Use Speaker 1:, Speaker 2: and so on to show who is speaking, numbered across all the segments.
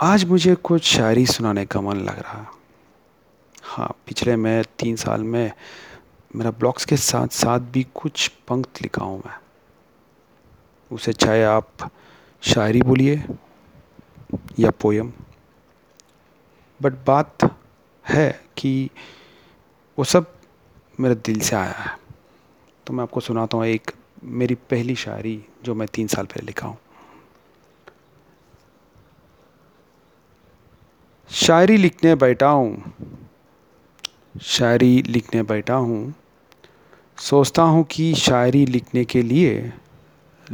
Speaker 1: आज मुझे कुछ शायरी सुनाने का मन लग रहा। हाँ पिछले मैं तीन साल में मेरा ब्लॉग्स के साथ साथ भी कुछ पंक्त लिखा हूँ मैं। उसे चाहे आप शायरी बोलिए या पोयम। बट बात है कि वो सब मेरे दिल से आया है। तो मैं आपको सुनाता हूँ एक मेरी पहली शायरी जो मैं तीन साल पहले लिखा हूँ। शायरी लिखने बैठा हूँ। शायरी लिखने बैठा हूँ। सोचता हूँ कि शायरी लिखने के लिए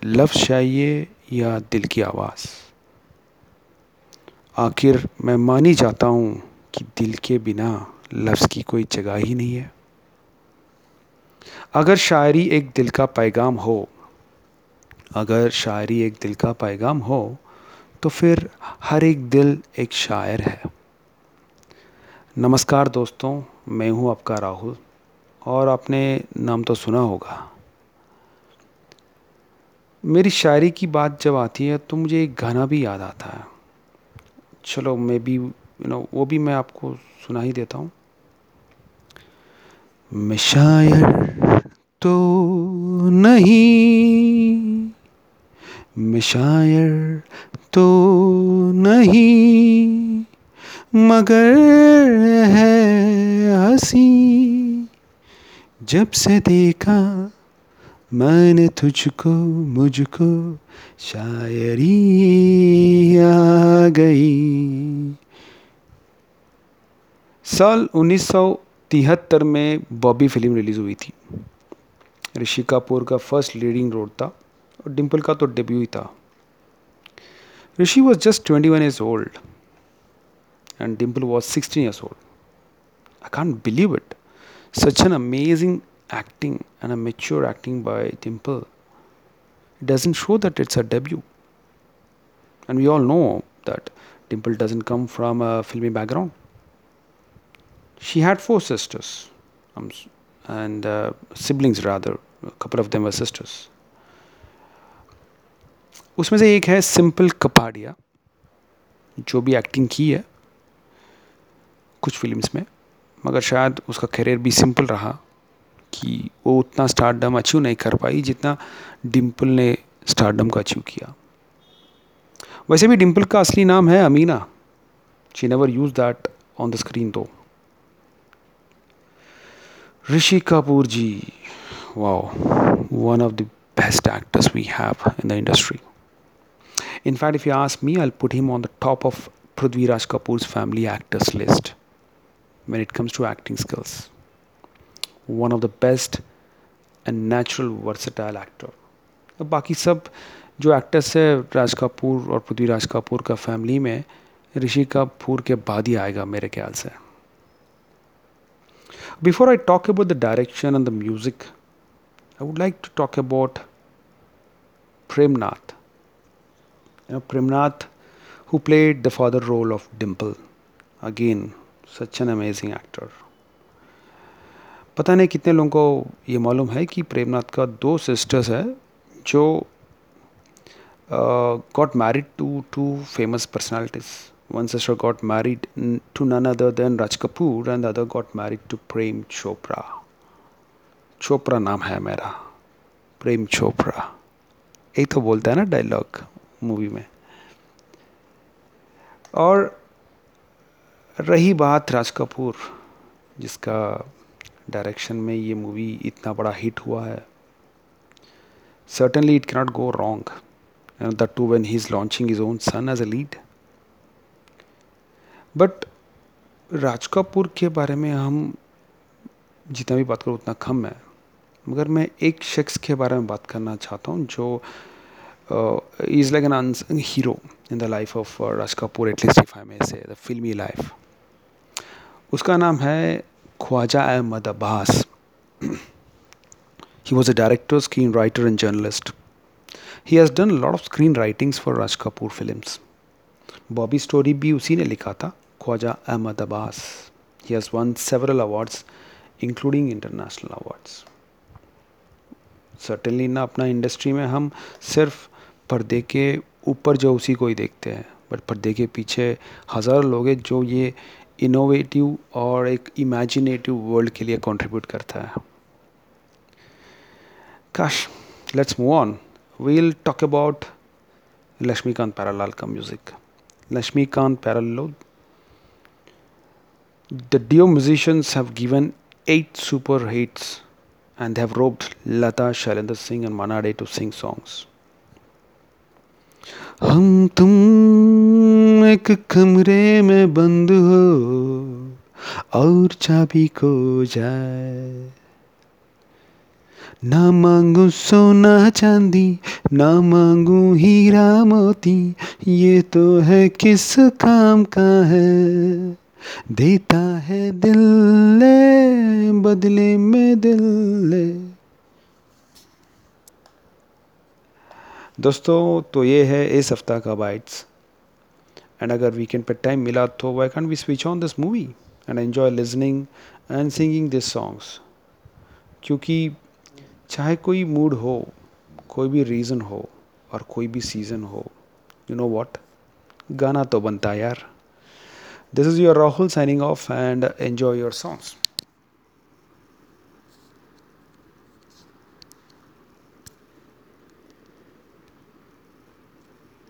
Speaker 1: लफ्ज़ चाहिए या दिल की आवाज़। आखिर मैं मानी जाता हूँ कि दिल के बिना लफ्ज़ की कोई जगह ही नहीं है। अगर शायरी एक दिल का पैगाम हो, अगर शायरी एक दिल का पैगाम हो तो फिर हर एक दिल एक शायर है। नमस्कार दोस्तों, मैं हूँ आपका राहुल और आपने नाम तो सुना होगा। मेरी शायरी की बात जब आती है तो मुझे एक गाना भी याद आता है। चलो, मैं भी यू नो वो भी मैं आपको सुना ही देता हूँ। मैं शायर तो नहीं मैं शायर तो नहीं, मगर है हसी। जब से देखा मैंने तुझको, मुझको, शायरी आ गई। साल उन्नीस तिहत्तर में बॉबी फ़िल्म रिलीज़ हुई थी। ऋषि कपूर का फ़र्स्ट लीडिंग रोल था। और डिम्पल का तो डेब्यू ही था Rishi was just twenty one years old and Dimple was sixteen years old I can't believe it such an amazing acting and a mature acting by Dimple, it doesn't show that it's a debut. And we all know that Dimple doesn't come from a filmy background. She had four sisters, um, and uh, siblings rather. A couple of them were sisters. उसमें से एक है simple Kapadia, जो भी acting की है, कुछ films में, मगर शायद उसका करियर भी सिंपल रहा कि वो उतना स्टारडम अचीव नहीं कर पाई जितना डिम्पल ने स्टारडम को अचीव किया। वैसे भी डिम्पल का असली नाम है Amina. She never use that on the screen though Rishi Kapoor ji wow one of the best actors we have in the industry In fact, if you ask me, I'll put him on the top of Prithviraj Kapoor's family actors list when it comes to acting skills. One of the best and natural versatile actor. अब बाकी सब जो actors है राज कपूर और पृथ्वीराज कपूर का family में ऋषि कपूर के बाद ही आएगा मेरे ख्याल से before I talk about the direction and the I would like to talk about Premnath you know, Premnath, who played the father role of Dimple. Again, such an amazing actor. पता नहीं कितने लोगों को ये मालूम है कि प्रेमनाथ का दो सिस्टर्स है जो got married to two famous personalities one sister got married to none other than Raj Kapoor and other got married to Prem Chopra Chopra नाम है मेरा प्रेम चोपड़ा। यही तो बोलता है ना डायलॉग मूवी में। और रही बात राज कपूर जिसका डायरेक्शन में ये मूवी इतना बड़ा हिट हुआ है। It cannot go wrong you know, that too when he's launching his own son as a lead but Raj Kapoor के बारे में हम जितना भी बात करो उतना कम है। मगर मैं एक शख्स के बारे में बात करना चाहता हूँ जो is like an hero in the life of Raj Kapoor at least if I may say the filmi life उसका नाम है Khwaja Ahmad Abbas. He was a director screen writer and journalist he has done lot of screen writings for Raj Kapoor film Bobby story भी उसी ने लिखा था, Khwaja Ahmad Abbas. He has won several awards including international awards certainly ना अपना industry में हम सिर्फ़ पर्दे के ऊपर जो उसी को ही देखते हैं बट पर्दे के पीछे हज़ारों लोग हैं जो ये इनोवेटिव और एक इमेजिनेटिव वर्ल्ड के लिए कंट्रीब्यूट करता है। काश let's move on we'll talk about Laxmikant Pyarelal का music Laxmikant Pyarelal The duo musicians have given eight super hits and they have roped Lata, Shailendra Singh and Manade to sing songs. हम तुम एक कमरे में बंद हो और चाबी को जाए ना मांगू सोना चांदी ना मांगू हीरा मोती ये तो है किस काम का है देता है दिल ले, बदले में दिल ले। दोस्तों तो ये है इस हफ़्ता का बाइट्स। एंड अगर वीकेंड पर टाइम मिला तो why can we switch on this movie and enjoy listening and singing this songs क्योंकि चाहे कोई मूड हो, कोई भी रीज़न हो और कोई भी सीज़न हो यू नो वॉट गाना तो बनता है यार। This is your Rahul signing off and enjoy your songs.